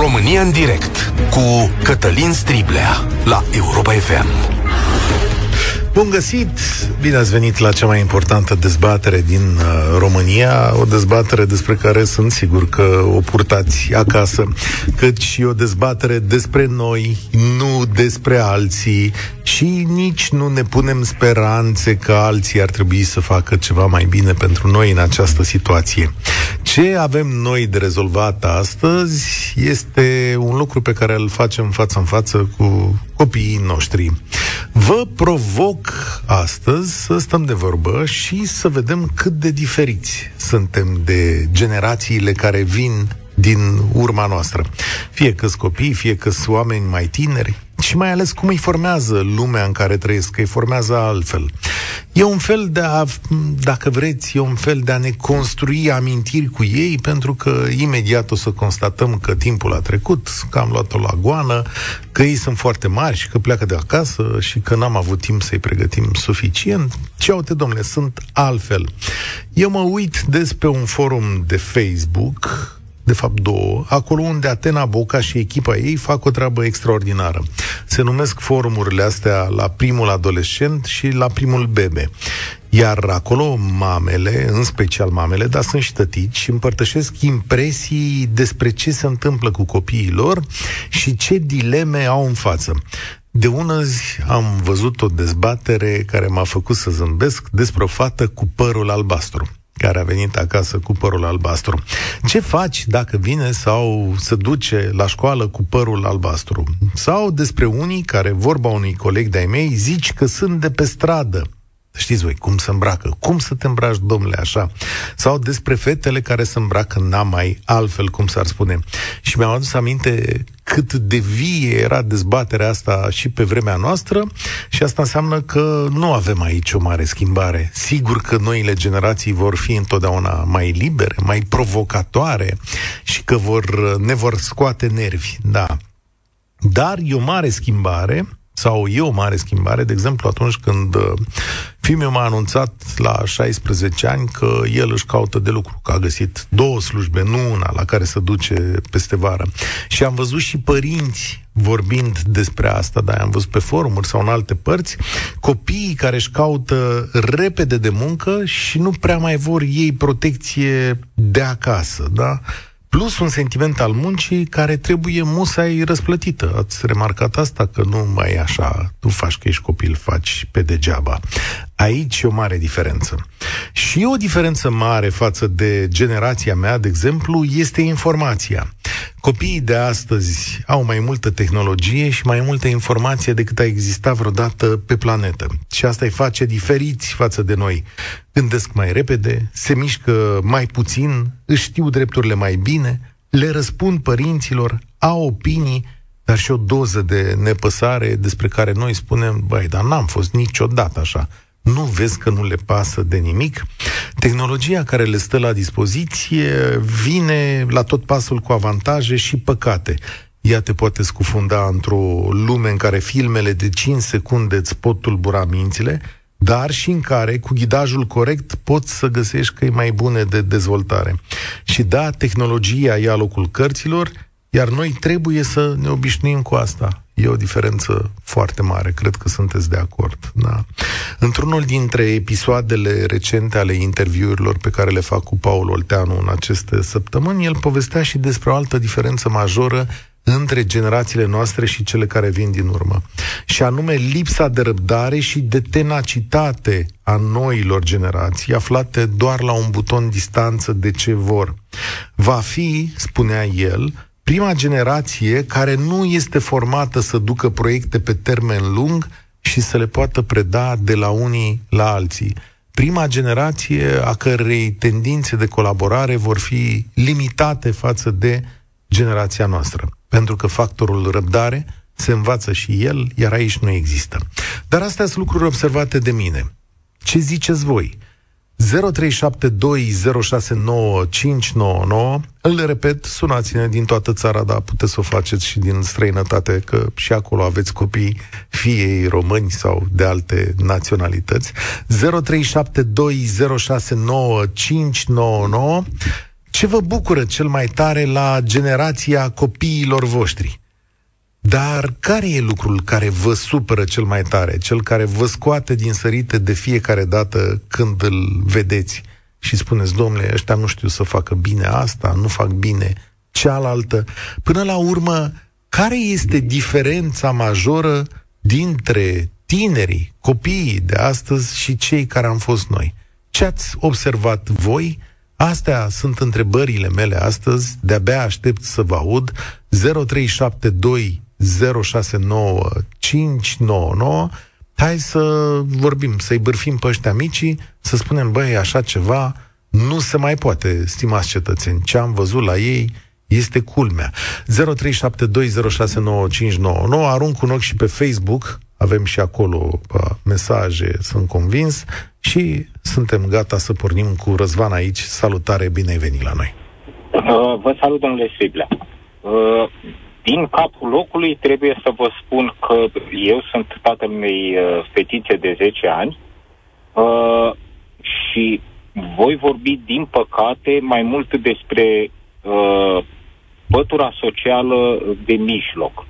România în direct cu Cătălin Striblea la Europa FM. Bun găsit! Bine ați venit la cea mai importantă dezbatere din uh, România, o dezbatere despre care sunt sigur că o purtați acasă, cât și o dezbatere despre noi, nu despre alții și nici nu ne punem speranțe că alții ar trebui să facă ceva mai bine pentru noi în această situație. Ce avem noi de rezolvat astăzi este un lucru pe care îl facem față în față cu copiii noștri. Vă provoc astăzi să stăm de vorbă și să vedem cât de diferiți suntem de generațiile care vin din urma noastră. Fie că copii, fie că oameni mai tineri, și mai ales cum îi formează lumea în care trăiesc, că îi formează altfel. E un fel de a, dacă vreți, e un fel de a ne construi amintiri cu ei, pentru că imediat o să constatăm că timpul a trecut, că am luat-o la goană, că ei sunt foarte mari și că pleacă de acasă și că n-am avut timp să-i pregătim suficient. Ce uite, domnule, sunt altfel. Eu mă uit despre un forum de Facebook de fapt două, acolo unde Atena Boca și echipa ei fac o treabă extraordinară. Se numesc forumurile astea la primul adolescent și la primul bebe. Iar acolo mamele, în special mamele, dar sunt și tătici, împărtășesc impresii despre ce se întâmplă cu copiii lor și ce dileme au în față. De ună zi am văzut o dezbatere care m-a făcut să zâmbesc despre o fată cu părul albastru care a venit acasă cu părul albastru. Ce faci dacă vine sau se duce la școală cu părul albastru? Sau despre unii care, vorba unui coleg de-ai mei, zici că sunt de pe stradă, Știți voi cum se îmbracă, cum să te îmbraci, domnule, așa. Sau despre fetele care se îmbracă n mai altfel, cum s-ar spune. Și mi-am adus aminte cât de vie era dezbaterea asta și pe vremea noastră și asta înseamnă că nu avem aici o mare schimbare. Sigur că noile generații vor fi întotdeauna mai libere, mai provocatoare și că vor, ne vor scoate nervi, da. Dar e o mare schimbare sau e o mare schimbare, de exemplu atunci când uh, fiul m-a anunțat la 16 ani că el își caută de lucru, că a găsit două slujbe, nu una, la care să duce peste vară. Și am văzut și părinți vorbind despre asta, dar am văzut pe forumuri sau în alte părți, copiii care își caută repede de muncă și nu prea mai vor ei protecție de acasă, da? Plus un sentiment al muncii care trebuie musai răsplătită. Ați remarcat asta că nu mai e așa, tu faci că ești copil, faci pe degeaba. Aici e o mare diferență. Și o diferență mare față de generația mea, de exemplu, este informația. Copiii de astăzi au mai multă tehnologie și mai multă informație decât a existat vreodată pe planetă. Și asta îi face diferiți față de noi. Gândesc mai repede, se mișcă mai puțin, își știu drepturile mai bine, le răspund părinților, au opinii, dar și o doză de nepăsare despre care noi spunem, băi, dar n-am fost niciodată așa. Nu vezi că nu le pasă de nimic? Tehnologia care le stă la dispoziție vine la tot pasul cu avantaje și păcate. Ea te poate scufunda într-o lume în care filmele de 5 secunde îți pot tulbura mințile, dar și în care, cu ghidajul corect, poți să găsești căi mai bune de dezvoltare. Și da, tehnologia ia locul cărților, iar noi trebuie să ne obișnuim cu asta. E o diferență foarte mare, cred că sunteți de acord. Da. Într-unul dintre episoadele recente ale interviurilor pe care le fac cu Paul Olteanu în aceste săptămâni, el povestea și despre o altă diferență majoră între generațiile noastre și cele care vin din urmă. Și anume lipsa de răbdare și de tenacitate a noilor generații, aflate doar la un buton distanță de ce vor. Va fi, spunea el, prima generație care nu este formată să ducă proiecte pe termen lung și să le poată preda de la unii la alții. Prima generație a cărei tendințe de colaborare vor fi limitate față de generația noastră. Pentru că factorul răbdare se învață și el, iar aici nu există. Dar astea sunt lucruri observate de mine. Ce ziceți voi? 0372069599. Îl repet, sunați-ne din toată țara, dar puteți să o faceți și din străinătate, că și acolo aveți copii, fie ei români sau de alte naționalități. 0372069599 ce vă bucură cel mai tare la generația copiilor voștri? Dar care e lucrul care vă supără cel mai tare, cel care vă scoate din sărite de fiecare dată când îl vedeți și spuneți, domnule, ăștia nu știu să facă bine asta, nu fac bine cealaltă. Până la urmă, care este diferența majoră dintre tinerii, copiii de astăzi și cei care am fost noi? Ce ați observat voi? Astea sunt întrebările mele astăzi, de-abia aștept să vă aud. 0372 069 599 Hai să vorbim, să-i bârfim pe ăștia micii, să spunem, băi, așa ceva nu se mai poate, stimați cetățeni. Ce am văzut la ei este culmea. 0372069599 Arunc un ochi și pe Facebook, avem și acolo uh, mesaje, sunt convins, și suntem gata să pornim cu Răzvan aici. Salutare, bine ai venit la noi! Uh, vă salut, domnule Striblea. Uh, din capul locului trebuie să vă spun că eu sunt tatăl unei uh, fetițe de 10 ani uh, și voi vorbi, din păcate, mai mult despre uh, pătura socială de mijloc.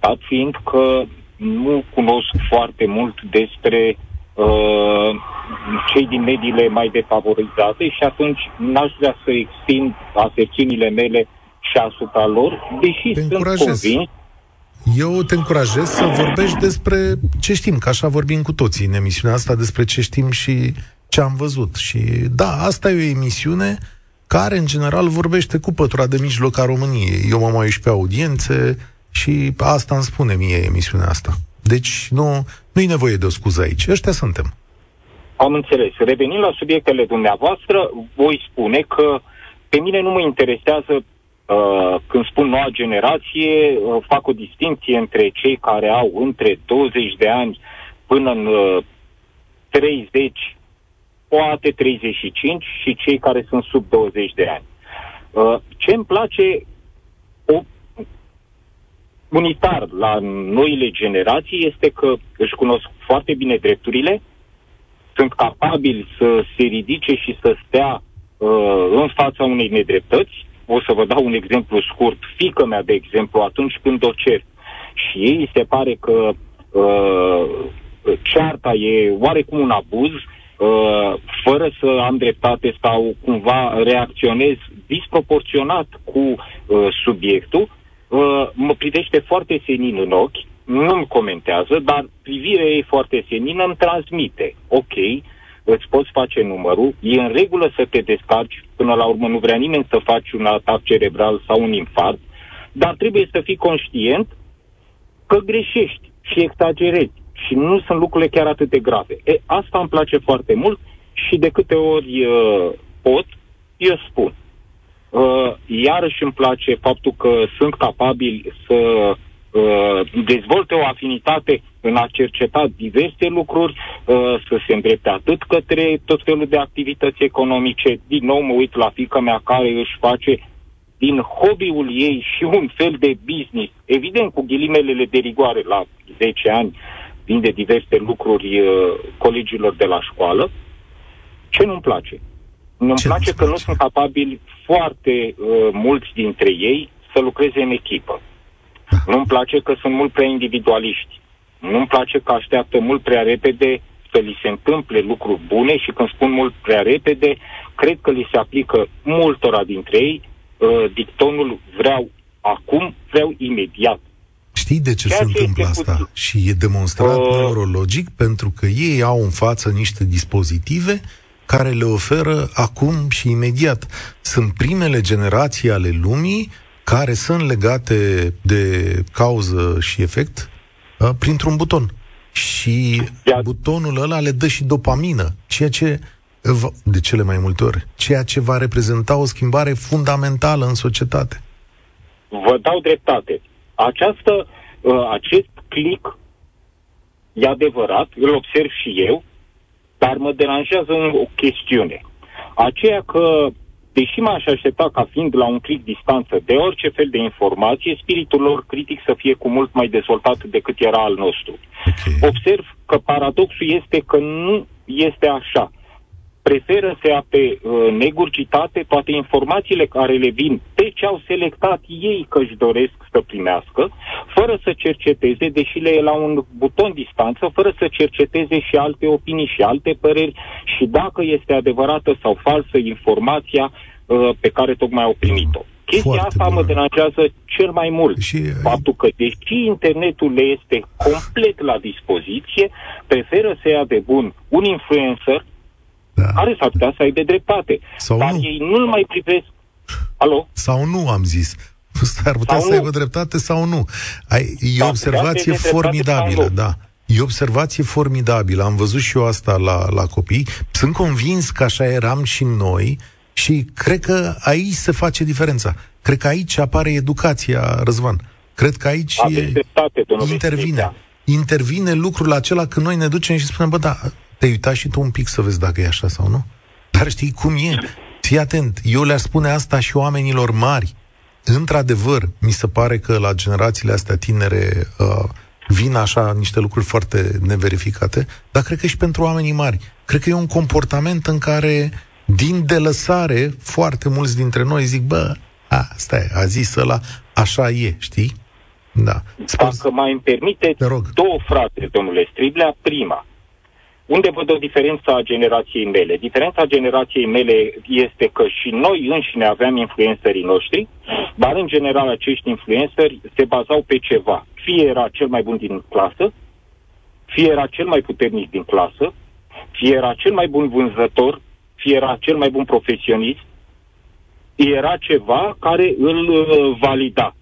Dat fiind că nu cunosc foarte mult despre uh, cei din mediile mai defavorizate și atunci n-aș vrea să extind aserțiunile mele și asupra lor, deși te sunt încurajez. convins eu te încurajez să vorbești despre ce știm, că așa vorbim cu toții în emisiunea asta, despre ce știm și ce am văzut. Și da, asta e o emisiune care, în general, vorbește cu pătura de mijloc a României. Eu m-am mai pe audiențe și asta îmi spune mie emisiunea asta. Deci nu, nu e nevoie de o scuză aici. Ăștia suntem. Am înțeles. Revenind la subiectele dumneavoastră, voi spune că pe mine nu mă interesează Uh, când spun noua generație, uh, fac o distinție între cei care au între 20 de ani până în uh, 30, poate 35 și cei care sunt sub 20 de ani. Uh, ce îmi place o, unitar la noile generații este că își cunosc foarte bine drepturile, sunt capabili să se ridice și să stea uh, în fața unei nedreptăți, o să vă dau un exemplu scurt. Fică mea, de exemplu, atunci când o cer și ei se pare că uh, cearta e oarecum un abuz, uh, fără să am dreptate sau cumva reacționez disproporționat cu uh, subiectul, uh, mă privește foarte senin în ochi, nu-mi comentează, dar privirea ei foarte senină îmi transmite. Ok, îți poți face numărul, e în regulă să te descarci, până la urmă nu vrea nimeni să faci un atac cerebral sau un infart, dar trebuie să fii conștient că greșești și exagerezi și nu sunt lucrurile chiar atât de grave. E, asta îmi place foarte mult și de câte ori uh, pot, eu spun. Uh, iarăși îmi place faptul că sunt capabili să uh, dezvolte o afinitate în a cerceta diverse lucruri, uh, să se îndrepte atât către tot felul de activități economice. Din nou mă uit la fica mea care își face din hobby-ul ei și un fel de business, evident cu ghilimelele de rigoare la 10 ani, vinde diverse lucruri uh, colegilor de la școală. Ce nu-mi place? Nu-mi Ce place că nu sunt capabili foarte uh, mulți dintre ei să lucreze în echipă. Nu-mi place că sunt mult prea individualiști. Nu-mi place că așteaptă mult prea repede să li se întâmple lucruri bune și când spun mult prea repede, cred că li se aplică multora dintre ei uh, dictonul vreau acum, vreau imediat. Știi de ce Ceea se întâmplă asta? Puțin. Și e demonstrat uh, neurologic pentru că ei au în față niște dispozitive care le oferă acum și imediat. Sunt primele generații ale lumii care sunt legate de cauză și efect uh, printr-un buton. Și Iar... butonul ăla le dă și dopamină, ceea ce de cele mai multe ori, ceea ce va reprezenta o schimbare fundamentală în societate. Vă dau dreptate. Această, uh, acest click e adevărat, îl observ și eu, dar mă deranjează o chestiune. Aceea că deși m-aș aștepta ca fiind la un clic distanță de orice fel de informație, spiritul lor critic să fie cu mult mai dezvoltat decât era al nostru. Okay. Observ că paradoxul este că nu este așa. Preferă să ia pe uh, negurgitate toate informațiile care le vin pe ce au selectat ei că își doresc să primească, fără să cerceteze, deși le e la un buton distanță, fără să cerceteze și alte opinii și alte păreri și dacă este adevărată sau falsă informația uh, pe care tocmai au primit-o. Chestia Foarte asta bună. mă deranjează cel mai mult. Și... Faptul că, deși internetul le este complet la dispoziție, preferă să ia de bun un influencer da. care s-ar putea să aibă dreptate. Sau Dar nu. ei nu-l mai privesc. Alo? Sau nu, am zis. Ar putea sau să nu. aibă dreptate sau nu. Ai, e o observație formidabilă, da. E o observație formidabilă. Am văzut și eu asta la, la copii. Sunt convins că așa eram și noi și cred că aici se face diferența. Cred că aici apare educația, Răzvan. Cred că aici e, dreptate, intervine. Intervine lucrul acela când noi ne ducem și spunem, bă, da, te-ai uitat și tu un pic să vezi dacă e așa sau nu? Dar știi cum e? Fii atent, eu le-aș spune asta și oamenilor mari. Într-adevăr, mi se pare că la generațiile astea tinere uh, vin așa niște lucruri foarte neverificate, dar cred că și pentru oamenii mari. Cred că e un comportament în care, din delăsare, foarte mulți dintre noi zic, bă, a, stai, a zis ăla, așa e, știi? Da. Sper... Dacă mai îmi permiteți, două frate, domnule Striblea, prima, unde văd o diferență a generației mele? Diferența generației mele este că și noi înșine aveam influencerii noștri, dar în general acești influenceri se bazau pe ceva. Fie era cel mai bun din clasă, fie era cel mai puternic din clasă, fie era cel mai bun vânzător, fie era cel mai bun profesionist, era ceva care îl uh, valida.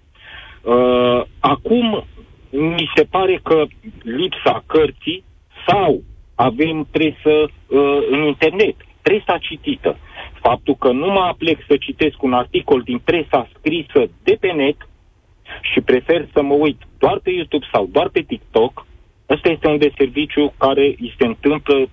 Uh, acum, mi se pare că lipsa cărții sau avem presă uh, în internet, presa citită. Faptul că nu mă aplec să citesc un articol din presa scrisă de pe net și prefer să mă uit doar pe YouTube sau doar pe TikTok, ăsta este un deserviciu care îi se întâmplă uh,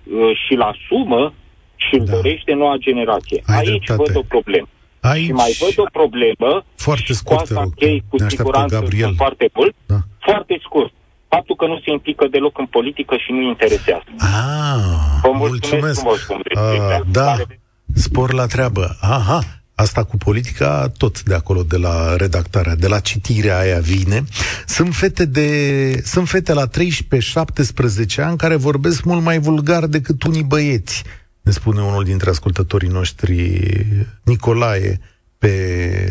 și la sumă și îl da. dorește noua generație. Ai Aici dreptate. văd o problemă. Aici... Și mai văd o problemă, foarte scurt, cu asta închei cu siguranță Gabriel. foarte mult, da. foarte scurt faptul că nu se implică deloc în politică și nu interesează. Ah, Vă mulțumesc, mulțumesc. frumos, uh, Da, spor la treabă. Aha, Asta cu politica, tot de acolo, de la redactarea, de la citirea aia vine. Sunt fete, de, sunt fete la 13-17 ani care vorbesc mult mai vulgar decât unii băieți, ne spune unul dintre ascultătorii noștri, Nicolae, pe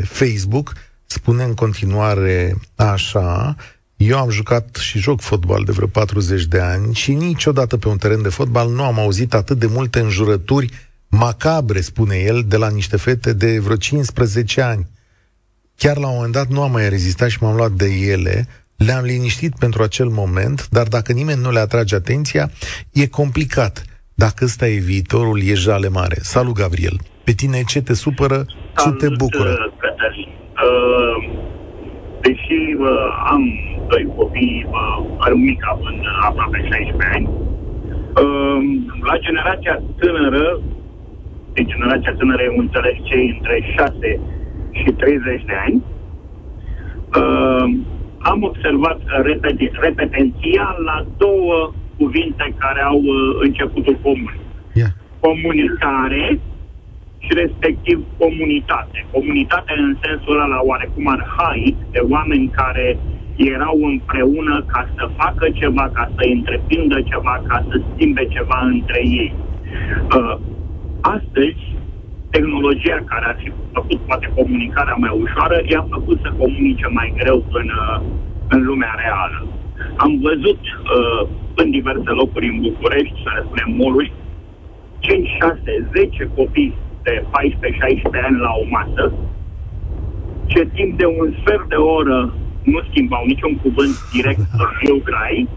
Facebook. Spune în continuare așa, eu am jucat și joc fotbal de vreo 40 de ani și niciodată pe un teren de fotbal nu am auzit atât de multe înjurături macabre, spune el, de la niște fete de vreo 15 ani. Chiar la un moment dat nu am mai rezistat și m-am luat de ele, le-am liniștit pentru acel moment, dar dacă nimeni nu le atrage atenția, e complicat. Dacă ăsta e viitorul, e jale mare. Salut, Gabriel! Pe tine ce te supără, ce te bucură? Uh, deși uh, am doi copii, uh, are un mic având aproape 16 ani, uh, la generația tânără, de generația tânără eu înțeleg cei între 6 și 30 de ani, uh, am observat repeti- repetenția la două cuvinte care au uh, începutul comun. Yeah. Comunicare și respectiv comunitate. Comunitate în sensul ăla oarecum arhaic de oameni care erau împreună ca să facă ceva, ca să întreprindă ceva, ca să schimbe ceva între ei. Uh, astăzi, tehnologia care ar fi făcut poate comunicarea mai ușoară, i-a făcut să comunice mai greu în, uh, în lumea reală. Am văzut uh, în diverse locuri în București, să ne spunem moluri, 5, 6, 10 copii de 14-16 ani la o masă, ce timp de un sfert de oră nu schimbau niciun cuvânt direct viu grai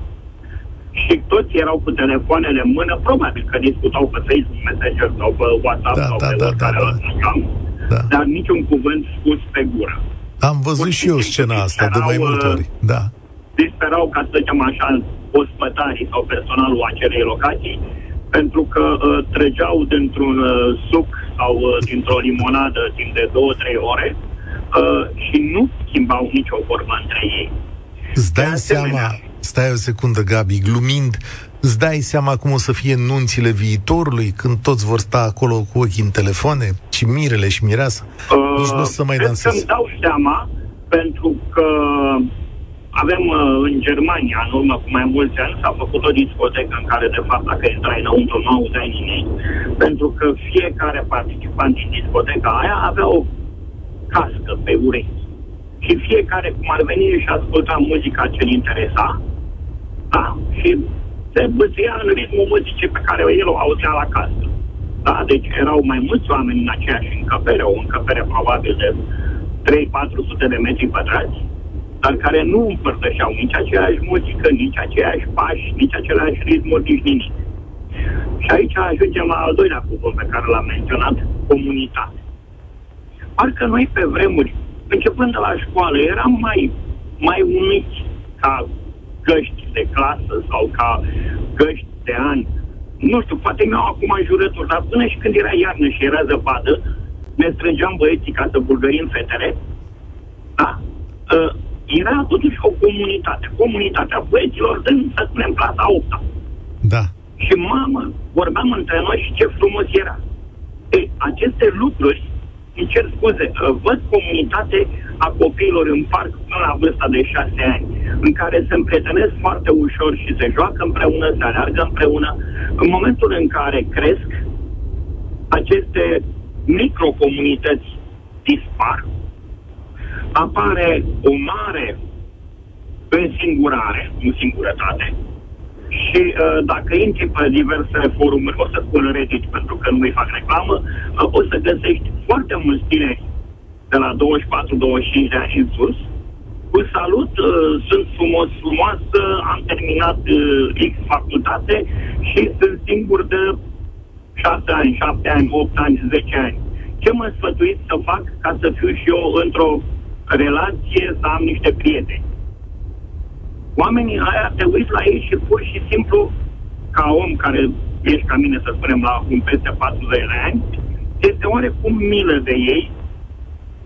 și toți erau cu telefoanele în mână, probabil că discutau pe Facebook Messenger sau pe WhatsApp da, sau da, pe da, oricare da, da. da. dar niciun cuvânt spus pe gură. Am văzut și eu scena asta de mai multe ori, da. Disperau, ca să zicem așa, ospătarii sau personalul acelei locații, pentru că uh, trăgeau dintr-un uh, suc sau uh, dintr-o limonadă timp de 2-3 ore uh, și nu schimbau nicio vorbă între ei. Îți dai seama, stai o secundă, Gabi, glumind, Îți dai seama cum o să fie nunțile viitorului, când toți vor sta acolo cu ochii în telefoane, și mirele și mireasa? Uh, Nici nu o să mai danseze. Îmi dau seama, pentru că avem uh, în Germania, în urmă cu mai mulți ani, s-a făcut o discotecă în care, de fapt, dacă intrai înăuntru, nu auzeai nimic, pentru că fiecare participant din discoteca aia avea o cască pe urechi. Și fiecare, cum ar veni, și asculta muzica ce-l interesa, da? Și se băția în ritmul muzicii pe care el o auzea la casă. Da? Deci erau mai mulți oameni în aceeași încăpere, o încăpere probabil de 3-400 de metri pătrați, dar care nu împărtășeau nici aceeași muzică, nici aceeași pași, nici același ritmuri, nici nimic. Și aici ajungem la al doilea cuvânt pe care l-am menționat, comunitate. Parcă noi pe vremuri, începând de la școală, eram mai, mai uniți ca găști de clasă sau ca găști de ani. Nu știu, poate mi-au acum jurături, dar până și când era iarnă și era zăpadă, ne strângeam băieții ca să bulgărim fetele, da? Uh, era totuși o comunitate, comunitatea băieților din, să spunem, clasa 8 Da. Și mamă, vorbeam între noi și ce frumos era. Ei, aceste lucruri, îmi cer scuze, uh, văd comunitate a copiilor în parc până la vârsta de 6 ani, în care se împrietenesc foarte ușor și se joacă împreună, se aleargă împreună. În momentul în care cresc, aceste microcomunități dispar, apare o mare însingurare, în singurătate. Și uh, dacă intri pe diverse forumuri, o să spun Reddit pentru că nu-i fac reclamă, uh, o să găsești foarte mulți tineri de la 24-25 de ani în sus, cu salut, uh, sunt frumos, frumoasă, am terminat uh, X facultate și sunt singur de 6 ani, 7 ani, 8 ani, 10 ani. Ce mă sfătuiți să fac ca să fiu și eu într-o relație, să am niște prieteni. Oamenii aia te uiți la ei și pur și simplu, ca om care ești ca mine, să spunem, la un peste 40 de ani, este oarecum milă de ei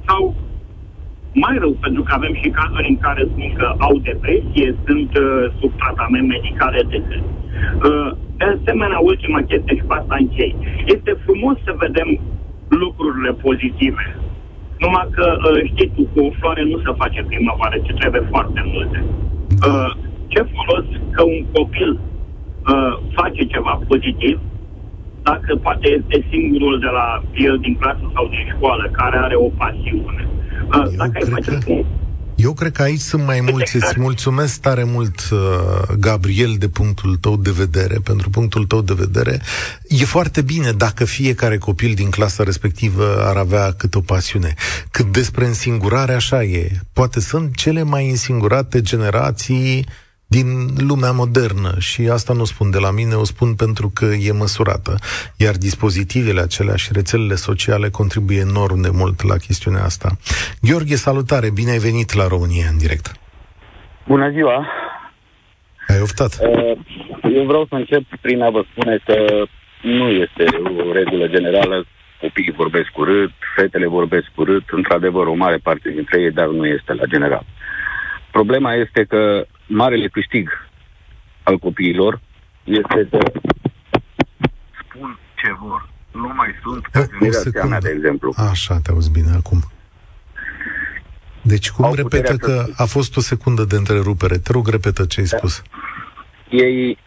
sau mai rău, pentru că avem și cazuri în care spun că au depresie, sunt uh, sub tratament medical, etc. Uh, de asemenea, ultima chestie și pe asta închei. Este frumos să vedem lucrurile pozitive numai că, uh, știi tu, cu o floare nu se face primăvară, ci trebuie foarte multe. Uh, ce folos că un copil uh, face ceva pozitiv, dacă poate este singurul de la el din clasă sau din școală care are o pasiune. Dacă ai face că... Eu cred că aici sunt mai mulți. Îți mulțumesc tare mult, uh, Gabriel, de punctul tău de vedere. Pentru punctul tău de vedere, e foarte bine dacă fiecare copil din clasa respectivă ar avea câte o pasiune. Cât despre însingurare, așa e. Poate sunt cele mai însingurate generații din lumea modernă și asta nu spun de la mine, o spun pentru că e măsurată. Iar dispozitivele acelea și rețelele sociale contribuie enorm de mult la chestiunea asta. Gheorghe, salutare, bine ai venit la România în direct. Bună ziua! Ai oftat? Uh, eu vreau să încep prin a vă spune că nu este o regulă generală copiii vorbesc urât, fetele vorbesc urât, într-adevăr o mare parte dintre ei, dar nu este la general. Problema este că marele câștig al copiilor este să spun ce vor. Nu mai sunt ca generația mea, de exemplu. Așa, te auzi bine acum. Deci cum Au repetă că a fost o secundă de întrerupere? Te rog, repetă ce ai da. spus. Ei,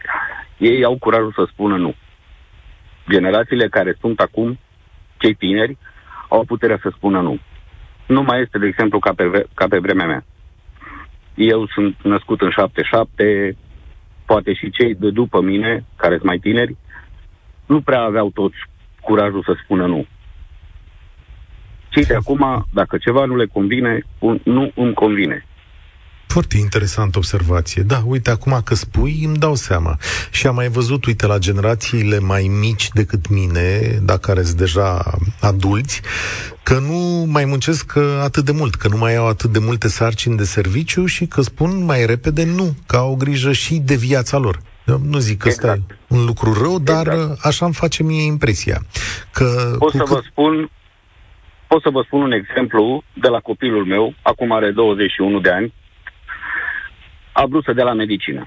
ei au curajul să spună nu. Generațiile care sunt acum, cei tineri, au puterea să spună nu. Nu mai este, de exemplu, ca pe, ca pe vremea mea. Eu sunt născut în 77, poate și cei de după mine, care sunt mai tineri, nu prea aveau toți curajul să spună nu. Cei de acum, dacă ceva nu le convine, nu îmi convine. Foarte interesant observație. Da, uite, acum că spui, îmi dau seama. Și am mai văzut, uite, la generațiile mai mici decât mine, dacă care sunt deja adulți, că nu mai muncesc uh, atât de mult, că nu mai au atât de multe sarcini de serviciu și că spun mai repede nu, că au grijă și de viața lor. Eu nu zic că exact. ăsta e un lucru rău, dar exact. Uh, așa îmi face mie impresia. Că pot să cât... vă spun pot să vă spun un exemplu de la copilul meu, acum are 21 de ani, a vrut să dea la medicină.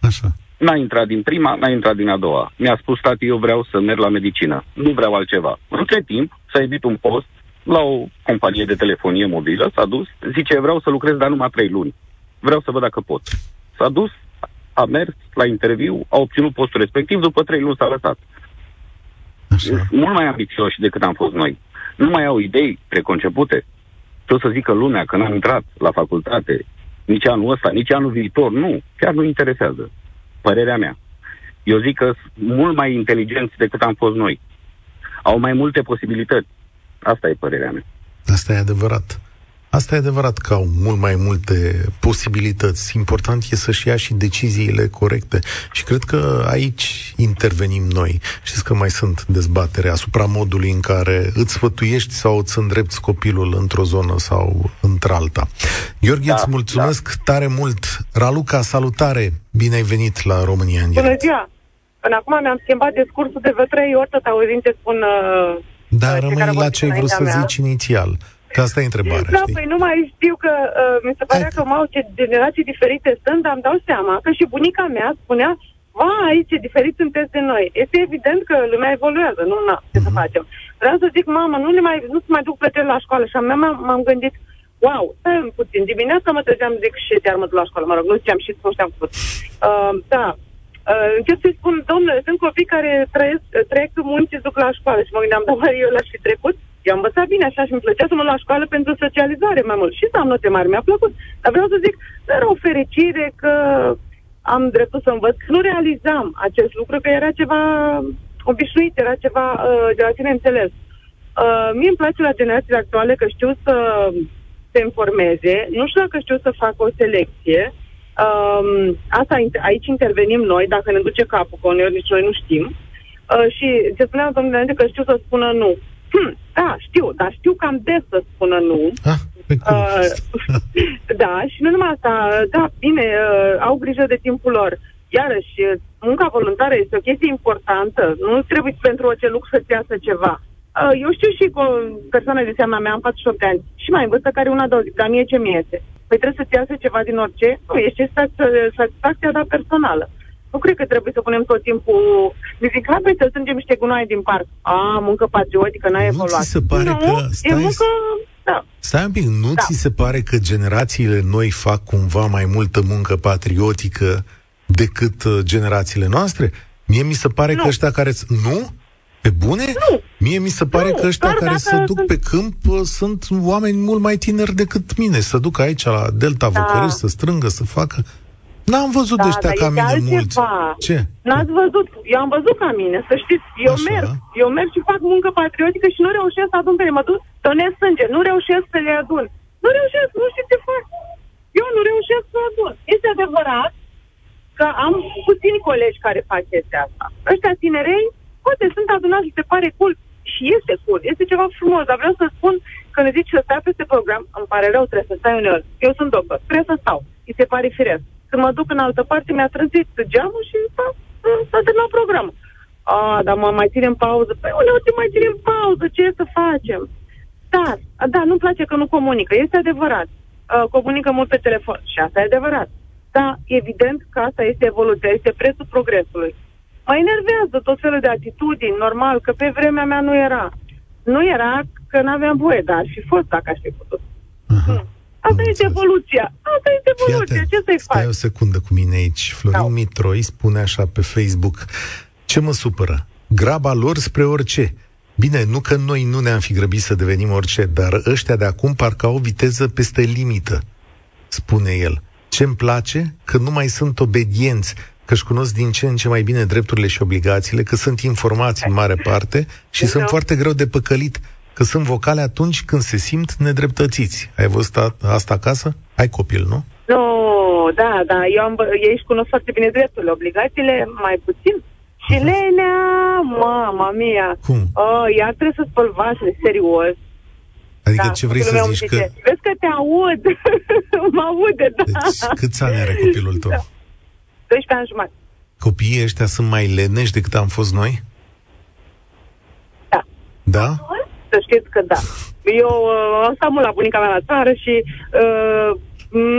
Așa. N-a intrat din prima, n-a intrat din a doua. Mi-a spus, tati, eu vreau să merg la medicină. Nu vreau altceva. Între timp, s-a evit un post la o companie de telefonie mobilă, s-a dus, zice, vreau să lucrez, dar numai trei luni. Vreau să văd dacă pot. S-a dus, a mers la interviu, a obținut postul respectiv, după trei luni s-a lăsat. Așa. Mult mai ambițioși decât am fost noi. Nu mai au idei preconcepute. Ce să zică lumea că n-am intrat la facultate, nici anul ăsta, nici anul viitor. Nu, chiar nu interesează. Părerea mea. Eu zic că sunt mult mai inteligenți decât am fost noi. Au mai multe posibilități. Asta e părerea mea. Asta e adevărat. Asta e adevărat că au mult mai multe posibilități. Important e să-și ia și deciziile corecte. Și cred că aici intervenim noi. Știți că mai sunt dezbatere asupra modului în care îți sfătuiești sau îți îndrepți copilul într-o zonă sau într-alta. Gheorghe, da, îți mulțumesc da. tare mult. Raluca, salutare! Bine ai venit la România în direct. Bună ziua! Până acum mi-am schimbat discursul de vreo trei ori, tot auzim ce spun uh, Dar rămâi la ce ai vrut să zici inițial. Că asta e întrebarea, Da, știi? păi nu mai știu că uh, mi se părea că mau ce generații diferite sunt, dar îmi dau seama că și bunica mea spunea vai, ce diferit sunteți de noi. Este evident că lumea evoluează, nu, na, ce uh-huh. să mhm. facem. Vreau să zic, mama, nu, ne mai, nu mai duc plăteri la școală și am, m-am gândit, wow, stai puțin, dimineața mă trăgeam, zic și iar mă duc la școală, mă rog, nu știam și nu știam făcut. Uh, da, uh, încep să-i spun, domnule, sunt copii care trăiesc, trec munci și duc la școală și mă gândeam, da, eu l-aș fi trecut, eu am învățat bine așa și îmi plăcea să mă la școală pentru socializare mai mult. Și să am note mari, mi-a plăcut. Dar vreau să zic, era o fericire că am dreptul să învăț. Nu realizam acest lucru, că era ceva obișnuit, era ceva uh, de la tine înțeles. Uh, mie îmi place la generațiile actuale că știu să se informeze, nu știu dacă știu să fac o selecție. Um, asta aici intervenim noi, dacă ne duce capul, că uneori nici noi nu știm. Uh, și ce spuneam, domnule, că știu să spună nu. Hm, da, știu, dar știu cam des să spună nu. Ah, uh, da, și nu numai asta, da, bine, uh, au grijă de timpul lor. Iarăși, munca voluntară este o chestie importantă. Nu trebuie pentru orice lucru să-ți iasă ceva. Uh, eu știu și cu persoane de seama mea, am 48 de ani, și mai vârstă care una, două, dar mie ce mi iese? Păi trebuie să-ți iasă ceva din orice? Nu, ești satisfacția ta personală. Nu cred că trebuie să punem tot timpul... Mi zic, hai să strângem niște gunoaie din parc. A, muncă patriotică, n-a evoluat. Nu ți se pare nu, că... Stai, e muncă... Da. Stai un pic, nu da. ți se pare că generațiile noi fac cumva mai multă muncă patriotică decât uh, generațiile noastre? Mie mi se pare nu. că ăștia care... Nu? Pe bune? Nu. Mie mi se pare nu, că ăștia care se duc sunt... pe câmp uh, sunt oameni mult mai tineri decât mine. Să duc aici la Delta da. Văcărești, să strângă, să facă... N-am văzut da, ăștia ca mine mulți. Ce? N-ați văzut? Eu am văzut ca mine, să știți. Eu Așa. merg. Eu merg și fac muncă patriotică și nu reușesc să adun pe Mă duc, donez sânge. Nu reușesc să le adun. Nu reușesc, nu știu ce fac. Eu nu reușesc să adun. Este adevărat că am puțini colegi care fac chestia asta. Ăștia tinerei, poate sunt adunați și se pare cool. Și este cool, este ceva frumos, dar vreau să spun că ne zici să stai peste program, îmi pare rău, trebuie să stai uneori. Eu sunt doctor, trebuie să stau. îi se pare firesc când mă duc în altă parte, mi-a trezit geamul și s-a, s-a terminat programul. A, dar mă mai ținem pauză. Păi uneori te mai ținem pauză, ce e să facem? Dar, da, nu-mi place că nu comunică, este adevărat. Uh, comunică mult pe telefon și asta e adevărat. Dar evident că asta este evoluția, este prețul progresului. Mă enervează tot felul de atitudini, normal, că pe vremea mea nu era. Nu era că n-aveam voie, dar ar fi fost dacă aș fi putut. Uh-huh. Hmm. Asta este evoluția. Asta este evoluția. Ce să-i faci? Stai o secundă cu mine aici. Florin da. Mitroi spune așa pe Facebook. Ce mă supără? Graba lor spre orice. Bine, nu că noi nu ne-am fi grăbit să devenim orice, dar ăștia de acum parcă au viteză peste limită, spune el. Ce-mi place? Că nu mai sunt obedienți, că își cunosc din ce în ce mai bine drepturile și obligațiile, că sunt informați în mare parte și sunt da. foarte greu de păcălit că sunt vocale atunci când se simt nedreptățiți. Ai văzut asta acasă? Ai copil, nu? Nu, da, da. Eu am, ei își cunosc foarte bine drepturile, obligațiile mai puțin. Și Aha. lenea, mama mia. Cum? Oh, iar trebuie să spăl vasele, serios. Adică da, ce vrei să zici că... Vezi că te aud. mă aude, da. Deci câți ani are copilul tău? Da. 12 ani jumătate. Copiii ăștia sunt mai leneși decât am fost noi? Da. Da? Să știți că da. Eu uh, am stat mult la bunica mea la țară și uh,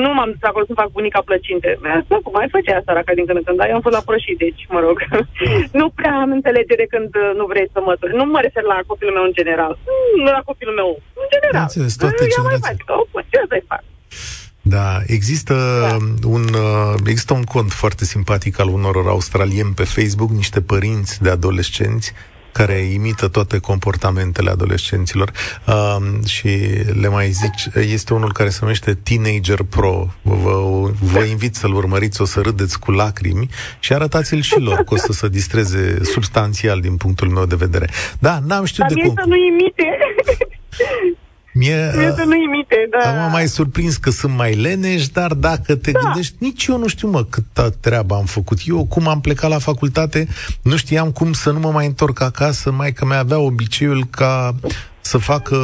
nu m-am dus acolo să fac bunica plăcinte. Mi-a zis, cum mai făcea asta, ca din când în când, dar eu am fost la prășit, deci, mă rog. nu prea am înțelegere când uh, nu vrei să mă Nu mă refer la copilul meu în general. Nu la copilul meu, în general. Înțeles, toate eu mai fac, ce să-i fac? Da, există da. un uh, există un cont foarte simpatic al unor australieni pe Facebook, niște părinți de adolescenți care imită toate comportamentele adolescenților uh, și le mai zici, este unul care se numește Teenager Pro. Vă, vă invit să-l urmăriți, o să râdeți cu lacrimi și arătați-l și lor, că o să se distreze substanțial din punctul meu de vedere. Da, n-am știut Dar de cum. să nu imite. Mie, să nu imite, da. Am mai surprins că sunt mai leneși, dar dacă te da. gândești, nici eu nu știu, mă, câtă treabă am făcut. Eu, cum am plecat la facultate, nu știam cum să nu mă mai întorc acasă, mai că mi-avea obiceiul ca să facă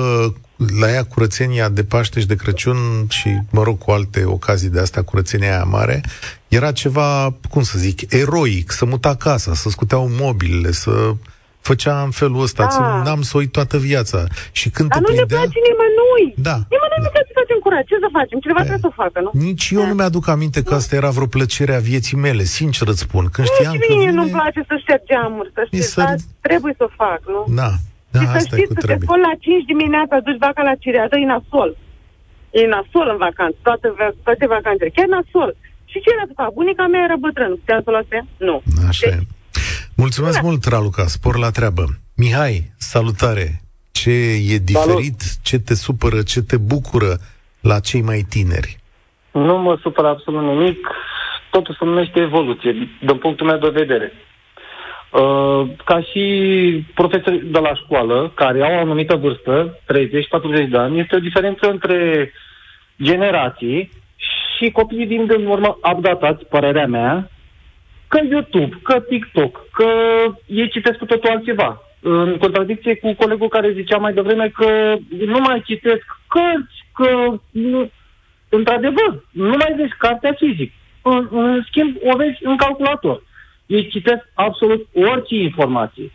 la ea curățenia de Paște și de Crăciun și, mă rog, cu alte ocazii de asta, curățenia aia mare, era ceva, cum să zic, eroic, să muta casa, să scuteau mobilele, să făcea în felul ăsta, da. n-am să uit toată viața. Și când Dar te nu prindea... ne place nimănui. Da. Nimănui da. nu place să facem curat. Ce să facem? Cineva e. trebuie să o facă, nu? Nici eu da. nu mi-aduc aminte că asta era vreo plăcere a vieții mele, sincer îți spun. Când știam Nici că mie vine... nu-mi place să șterg geamuri, să știți, să... dar trebuie să o fac, nu? Da. Da, și să asta știți, cu să trebuie. te scoli la 5 dimineața, duci vaca la cireadă, e nasol. E nasol în vacanță, toate, toate vacanțele, chiar nasol. Și ce era să fac? Bunica mea era bătrână, puteam să o lase? Nu. Așa deci, e. Mulțumesc da. mult, Raluca, spor la treabă. Mihai, salutare! Ce e diferit, Salut. ce te supără, ce te bucură la cei mai tineri? Nu mă supără absolut nimic. Totul se numește evoluție, din punctul meu de vedere. Uh, ca și profesori de la școală, care au o anumită vârstă, 30-40 de ani, este o diferență între generații și copiii din din urmă updatați, părerea mea, că YouTube, că TikTok, că ei citesc cu totul altceva în contradicție cu colegul care zicea mai devreme că nu mai citesc cărți, că nu, într-adevăr, nu mai vezi cartea fizic. În, în schimb, o vezi în calculator. Ei citesc absolut orice informație.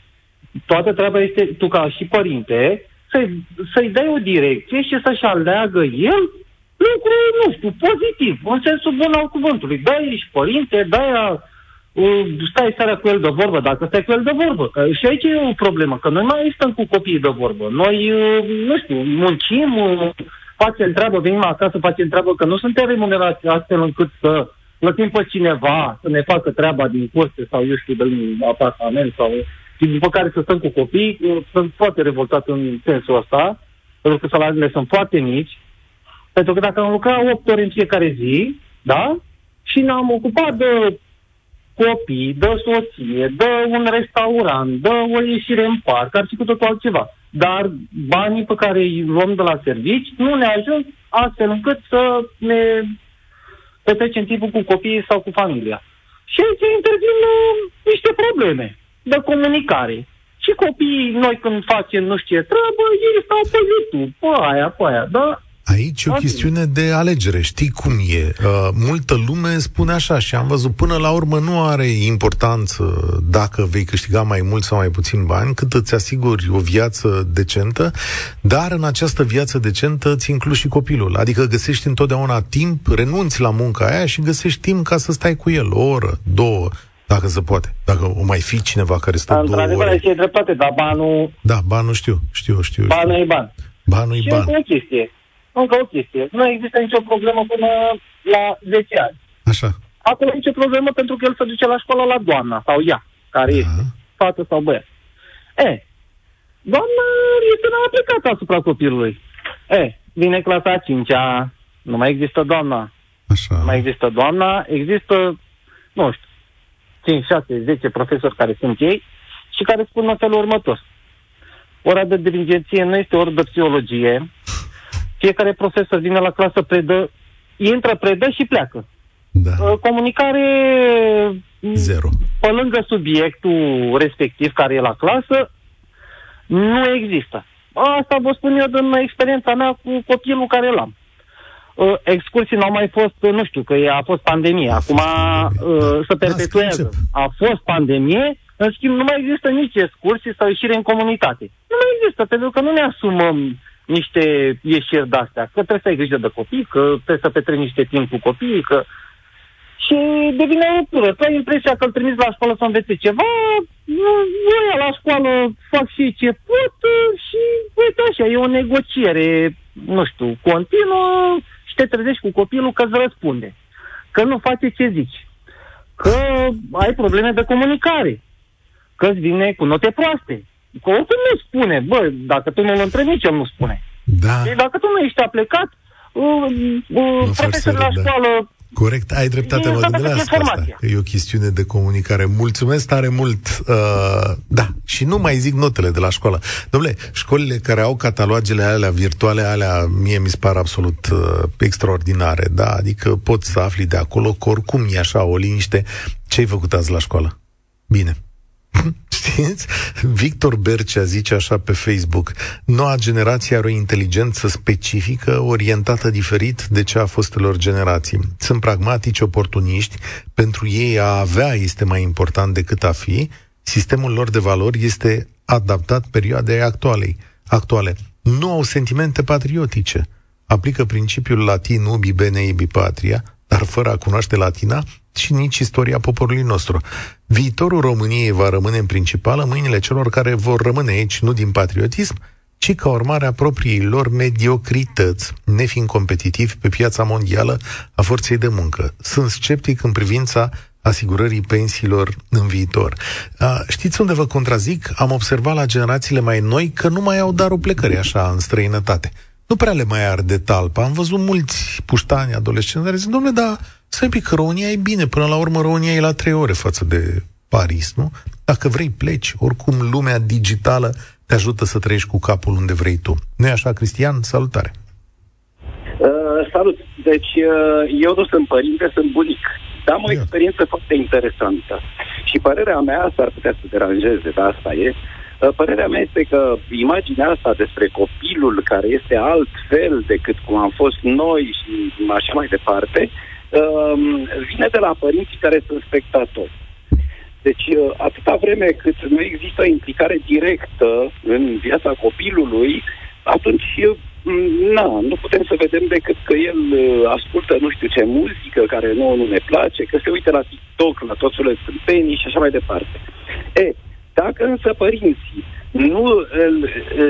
Toată treaba este, tu ca și părinte, să-i, să-i dai o direcție și să-și aleagă el lucru, nu știu, pozitiv, în sensul bun al cuvântului. Da, ești părinte, da, stai seara cu el de vorbă, dacă stai cu el de vorbă. Că și aici e o problemă, că noi mai stăm cu copiii de vorbă. Noi, uh, nu știu, muncim, uh, facem treabă, venim acasă, facem treabă, că nu suntem remunerați astfel încât să plătim pe cineva să ne facă treaba din curte sau, eu știu, din apartament sau după care să stăm cu copii. Sunt foarte revoltat în sensul ăsta, pentru că salariile sunt foarte mici. Pentru că dacă am lucrat 8 ore în fiecare zi, da? Și ne-am ocupat de copii, dă soție, dă un restaurant, dă o ieșire în parc, ar fi cu totul altceva. Dar banii pe care îi luăm de la servici nu ne ajung astfel încât să ne petrecem timpul cu copiii sau cu familia. Și aici intervin uh, niște probleme de comunicare. Și copiii, noi când facem nu știu ce treabă, ei stau pe YouTube, pe aia, pe aia, da? Aici e o chestiune de alegere. Știi cum e? Uh, multă lume spune așa și am văzut până la urmă nu are importanță dacă vei câștiga mai mult sau mai puțin bani, cât îți asiguri o viață decentă, dar în această viață decentă îți inclus și copilul. Adică găsești întotdeauna timp, renunți la munca aia și găsești timp ca să stai cu el o oră, două, dacă se poate. Dacă o mai fi cineva care stă două ore. Într-adevăr, e dreptate, dar banul... Da, banul știu, știu, știu. Banul știu. e ban. Banul e ban. Și o chestie încă o chestie. Nu există nicio problemă până la 10 ani. Așa. Acolo e nicio problemă pentru că el se duce la școală la doamna sau ea, care da. este, fată sau băiat. E, doamna este aplicată asupra copilului. E, vine clasa a 5-a, nu mai există doamna. Așa. Nu mai există doamna, există, nu știu, 5, 6, 10 profesori care sunt ei și care spun în felul următor. Ora de dirigenție nu este oră de psihologie, fiecare profesor vine la clasă, predă, intră, predă și pleacă. Da. Uh, comunicare Zero. pe lângă subiectul respectiv care e la clasă, nu există. Asta vă spun eu din experiența mea cu copilul care l-am. Uh, excursii n-au mai fost, nu știu, că a fost pandemie. A Acum fost pandemie. Uh, se perpetuează. A fost pandemie, în schimb nu mai există nici excursii sau ieșire în comunitate. Nu mai există, pentru că nu ne asumăm niște ieșiri de-astea, că trebuie să ai grijă de copii, că trebuie să petreci niște timp cu copiii, că... Și devine o pură. Tu ai impresia că îl trimis la școală să învețe ceva, ăia la școală fac și ce pot și uite așa, e o negociere, nu știu, continuă și te trezești cu copilul că îți răspunde. Că nu face ce zici. Că ai probleme de comunicare. Că îți vine cu note proaste. Că oricum nu spune. Bă, dacă tu nu-l întrebi, nici el nu spune. Da. Deci dacă tu nu ești aplicat, uh, uh, profesor la da. școală Corect, ai dreptate, mă gândesc asta, că e o chestiune de comunicare. Mulțumesc tare mult. Uh, da, și nu mai zic notele de la școală. Domnule, școlile care au catalogele alea virtuale, alea mie mi se par absolut uh, extraordinare, da? Adică poți să afli de acolo că oricum e așa o liniște. Ce ai făcut azi la școală? Bine. Știți? Victor Bercea zice așa pe Facebook Noua generație are o inteligență specifică orientată diferit de cea a fostelor generații. Sunt pragmatici, oportuniști, pentru ei a avea este mai important decât a fi, sistemul lor de valori este adaptat perioadei actualei, actuale. Nu au sentimente patriotice. Aplică principiul latin ubi bene ibi patria, dar fără a cunoaște latina și nici istoria poporului nostru. Viitorul României va rămâne în principal în mâinile celor care vor rămâne aici nu din patriotism, ci ca urmare a propriei lor mediocrități, nefiind competitivi pe piața mondială a forței de muncă. Sunt sceptic în privința asigurării pensiilor în viitor. A, știți unde vă contrazic? Am observat la generațiile mai noi că nu mai au darul plecării așa în străinătate nu prea le mai arde talpa. Am văzut mulți puștani, adolescenți, care zic, domnule, dar să pic, că România e bine. Până la urmă, România e la trei ore față de Paris, nu? Dacă vrei, pleci. Oricum, lumea digitală te ajută să trăiești cu capul unde vrei tu. nu e așa, Cristian? Salutare! Uh, salut! Deci, uh, eu nu sunt părinte, sunt bunic. Dar am o experiență foarte interesantă. Și părerea mea, s-ar putea să deranjeze, dar asta e, Ă, părerea mea este că imaginea asta despre copilul care este altfel decât cum am fost noi și așa mai departe, ă, vine de la părinții care sunt spectatori. Deci, ă, atâta vreme cât nu există implicare directă în viața copilului, atunci na, nu putem să vedem decât că el ascultă nu știu ce muzică care nouă nu ne place, că se uită la TikTok, la tot felul de și așa mai departe. E, dacă însă părinții nu îl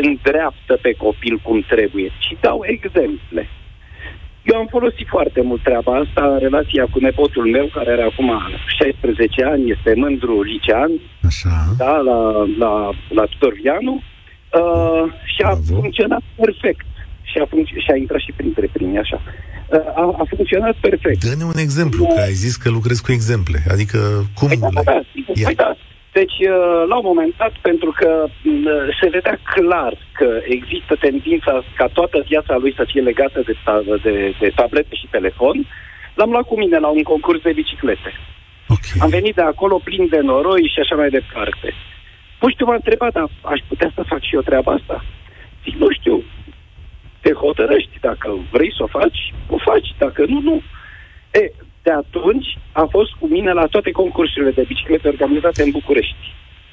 îndreaptă pe copil cum trebuie, ci dau exemple. Eu am folosit foarte mult treaba asta în relația cu nepotul meu, care are acum 16 ani, este mândru licean, Așa. Da, la, la, la Tudor Vianu, uh, și a Bravo. funcționat perfect. Și a, func- și a intrat și printre primii, așa. Uh, a, a funcționat perfect. Dă-ne un exemplu, că ai zis că lucrezi cu exemple. Adică, cum păi, da, da, da, păi, da. Deci, uh, la un moment dat, pentru că mm, se vedea clar că există tendința ca toată viața lui să fie legată de, de, de tablete și telefon, l-am luat cu mine la un concurs de biciclete. Okay. Am venit de acolo plin de noroi și așa mai departe. Puștiu m-a întrebat, dar aș putea să fac și eu treaba asta? Zic, nu știu, te hotărăști. Dacă vrei să o faci, o faci. Dacă nu, nu. E, de atunci a fost cu mine la toate concursurile de biciclete organizate în București.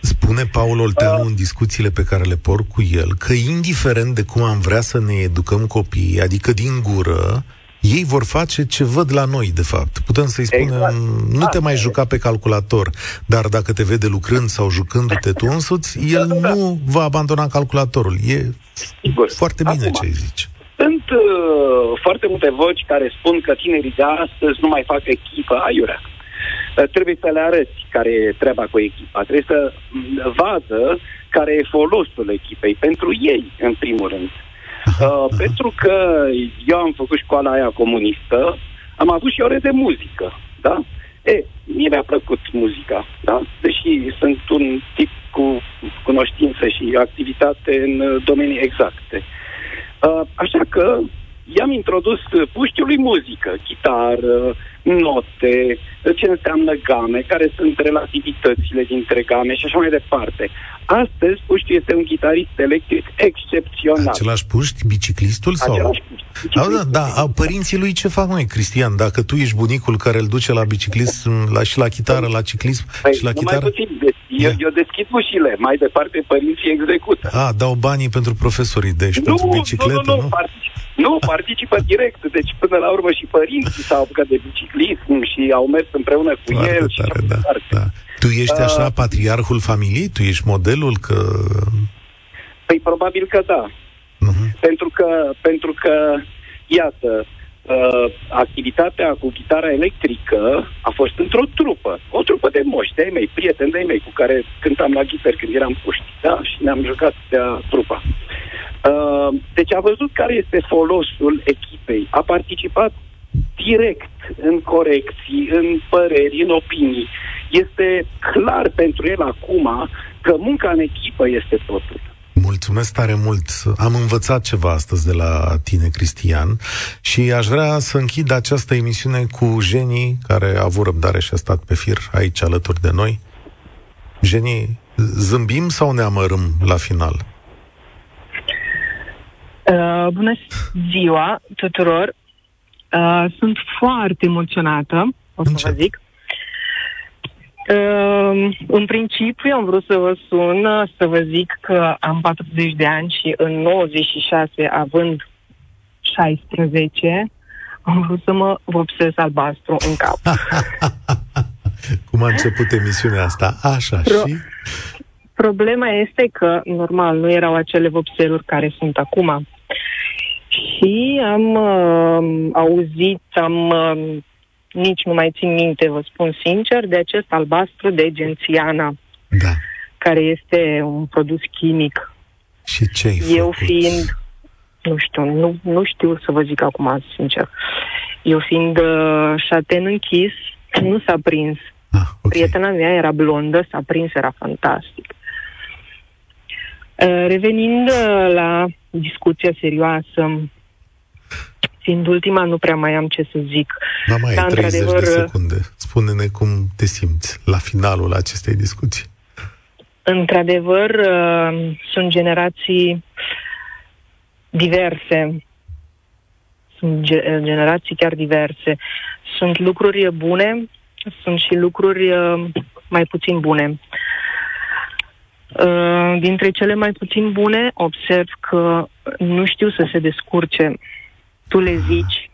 Spune Paul Olteanu uh, în discuțiile pe care le por cu el că indiferent de cum am vrea să ne educăm copiii, adică din gură, ei vor face ce văd la noi, de fapt. Putem să-i spunem, exact. nu te mai juca pe calculator, dar dacă te vede lucrând sau jucându-te tu însuți, el da. nu va abandona calculatorul. E Sigur. foarte bine Acum, ce zici. Sunt uh, foarte multe voci care spun că tinerii de astăzi nu mai fac echipă aiurea. Uh, trebuie să le arăți care e treaba cu echipa. Trebuie să mm, vadă care e folosul echipei pentru ei, în primul rând. Uh, pentru că eu am făcut școala aia comunistă, am avut și ore de muzică, da? E, mie mi-a plăcut muzica, da? Deși sunt un tip cu cunoștință și activitate în uh, domenii exacte. Uh, așa că i-am introdus puștiului muzică, chitară, note, ce înseamnă game, care sunt relativitățile dintre game și așa mai departe. Astăzi puștiu este un chitarist electric excepțional. Același puști, biciclistul? Sau? Același puști. A, da, da, a, părinții lui ce fac noi, Cristian? Dacă tu ești bunicul care îl duce la biciclism, la, și la chitară, la ciclism păi, și la chitară... Mai puțin, deci Eu, eu deschid ușile, mai departe părinții execută. A, dau banii pentru profesorii, deci nu, pentru bicicletă, nu? Nu, nu? nu, participă, nu, participă direct. Deci până la urmă și părinții s-au apucat de biciclism și au mers împreună cu Foarte el. tare, și da, da. Tu ești așa Uh, patriarhul familiei? Tu ești modelul că... Păi probabil că da. Uh-huh. Pentru că, pentru că iată, uh, activitatea cu chitara electrică a fost într-o trupă. O trupă de moși, de mei, prieteni de mei cu care cântam la ghitar când eram puști. Da? Și ne-am jucat de trupa. Uh, deci a văzut care este folosul echipei. A participat direct în corecții, în păreri, în opinii. Este clar pentru el acum că munca în echipă este totul. Mulțumesc tare mult. Am învățat ceva astăzi de la tine, Cristian, și aș vrea să închid această emisiune cu Jenny, care a avut răbdare și a stat pe fir aici alături de noi. Jenny, zâmbim sau ne amărâm la final? Uh, bună ziua tuturor! Uh, sunt foarte emoționată, o să Încet. vă zic. Uh, în principiu am vrut să vă sun uh, să vă zic că am 40 de ani și în 96, având 16, am vrut să mă vopsesc albastru în cap. Cum a început emisiunea asta? Așa, Pro- și? Problema este că, normal, nu erau acele vopseluri care sunt acum. Și am uh, auzit, am uh, nici nu mai țin minte, vă spun sincer, de acest albastru de gențiana, Da. care este un produs chimic. Și ce ai Eu făcut? fiind, nu știu, nu, nu știu să vă zic acum, sincer. Eu fiind uh, șaten închis, nu s-a prins. Ah, ok. Prietena mea era blondă, s-a prins, era fantastic. Uh, Revenind uh, la discuția serioasă, fiind ultima, nu prea mai am ce să zic. Da, mai Da, ai 30 de într-adevăr, secunde. Spune-ne cum te simți la finalul acestei discuții. Într-adevăr, uh, sunt generații diverse. Sunt ge- generații chiar diverse. Sunt lucruri bune, sunt și lucruri uh, mai puțin bune. Uh, Dintre cele mai puțin bune, observ că nu știu să se descurce. Tu le zici,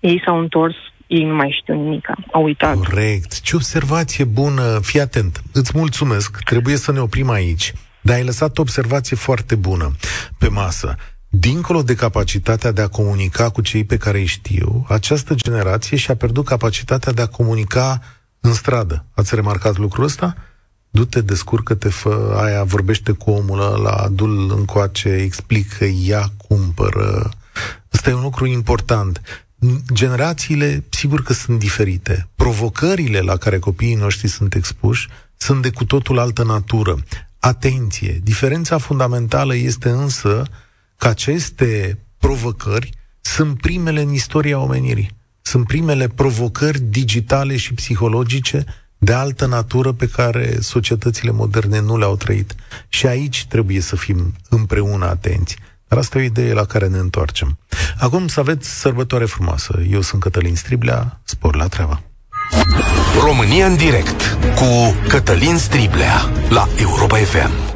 ei s-au întors, ei nu mai știu nimic. Au uitat. Corect. Ce observație bună. Fii atent. Îți mulțumesc. Trebuie să ne oprim aici. Dar ai lăsat o observație foarte bună pe masă. Dincolo de capacitatea de a comunica cu cei pe care îi știu, această generație și-a pierdut capacitatea de a comunica în stradă. Ați remarcat lucrul ăsta? Du-te, descurcă-te, fă aia, vorbește cu omul ăla, adu-l încoace, explică, ia, cumpără. Ăsta e un lucru important. Generațiile, sigur că sunt diferite. Provocările la care copiii noștri sunt expuși sunt de cu totul altă natură. Atenție! Diferența fundamentală este însă că aceste provocări sunt primele în istoria omenirii. Sunt primele provocări digitale și psihologice de altă natură pe care societățile moderne nu le-au trăit. Și aici trebuie să fim împreună atenți. Dar asta e o idee la care ne întoarcem. Acum să aveți sărbătoare frumoasă. Eu sunt Cătălin Striblea, spor la treabă. România în direct cu Cătălin Striblea la Europa FM.